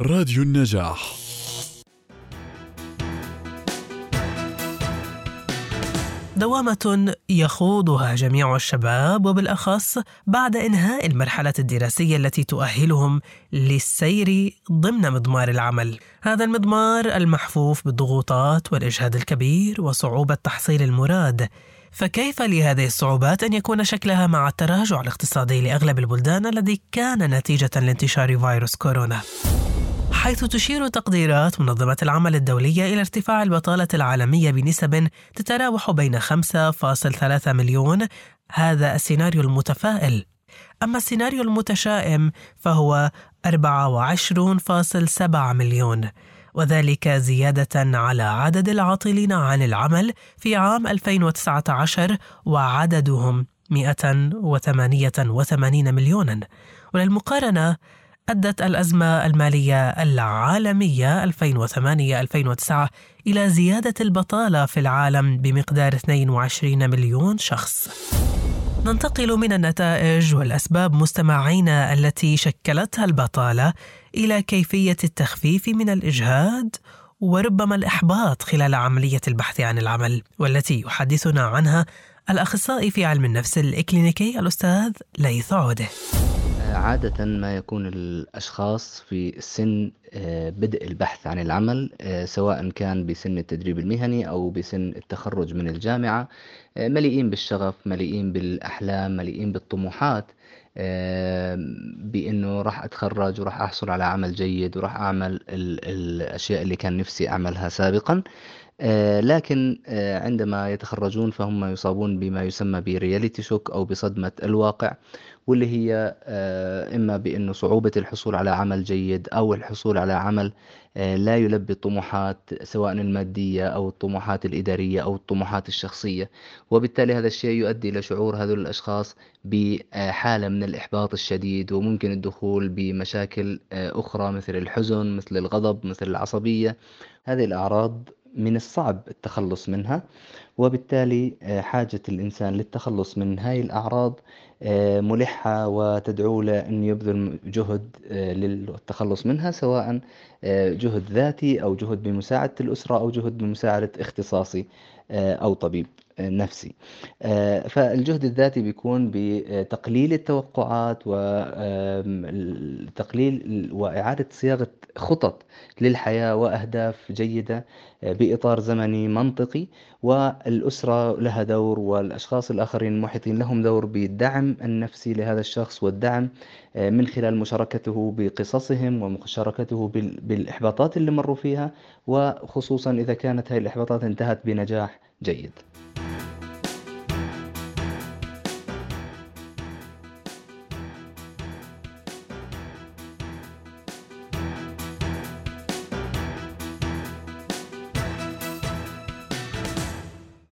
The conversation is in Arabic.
راديو النجاح دوامة يخوضها جميع الشباب وبالأخص بعد إنهاء المرحلة الدراسية التي تؤهلهم للسير ضمن مضمار العمل. هذا المضمار المحفوف بالضغوطات والإجهاد الكبير وصعوبة تحصيل المراد. فكيف لهذه الصعوبات أن يكون شكلها مع التراجع الاقتصادي لأغلب البلدان الذي كان نتيجة لانتشار فيروس كورونا؟ حيث تشير تقديرات منظمة العمل الدولية إلى ارتفاع البطالة العالمية بنسب تتراوح بين 5.3 مليون. هذا السيناريو المتفائل. أما السيناريو المتشائم فهو 24.7 مليون وذلك زيادة على عدد العاطلين عن العمل في عام 2019 وعددهم 188 مليونا. وللمقارنة أدت الأزمة المالية العالمية 2008-2009 إلى زيادة البطالة في العالم بمقدار 22 مليون شخص. ننتقل من النتائج والأسباب مستمعينا التي شكلتها البطالة إلى كيفية التخفيف من الإجهاد وربما الإحباط خلال عملية البحث عن العمل والتي يحدثنا عنها الأخصائي في علم النفس الإكلينيكي الأستاذ ليث عوده. عادة ما يكون الأشخاص في سن آه، بدء البحث عن العمل آه، سواء كان بسن التدريب المهني أو بسن التخرج من الجامعة آه، مليئين بالشغف مليئين بالأحلام مليئين بالطموحات بأنه راح أتخرج وراح أحصل على عمل جيد وراح أعمل الأشياء اللي كان نفسي أعملها سابقا. لكن عندما يتخرجون فهم يصابون بما يسمى برياليتي شوك أو بصدمة الواقع واللي هي آه، إما بأنه صعوبة الحصول على عمل جيد أو الحصول على عمل آه، لا يلبي الطموحات سواء المادية أو الطموحات الإدارية أو الطموحات الشخصية. وبالتالي هذا الشيء يؤدي إلى شعور هذول الأشخاص بحالة من الإحباط الشديد وممكن الدخول بمشاكل آه، أخرى مثل الحزن مثل الغضب مثل العصبية. هذه الأعراض من الصعب التخلص منها وبالتالي حاجة الإنسان للتخلص من هاي الأعراض آه، ملحة وتدعو له أن يبذل جهد آه، للتخلص منها سواء آه، جهد ذاتي أو جهد بمساعدة الأسرة أو جهد بمساعدة اختصاصي أو طبيب. نفسي. فالجهد الذاتي بيكون بتقليل التوقعات وتقليل وإعادة صياغة خطط للحياة وأهداف جيدة بإطار زمني منطقي والأسرة لها دور والأشخاص الآخرين المحيطين لهم دور بالدعم النفسي لهذا الشخص والدعم من خلال مشاركته بقصصهم ومشاركته بالإحباطات اللي مروا فيها وخصوصا إذا كانت هذه الإحباطات انتهت بنجاح جيد.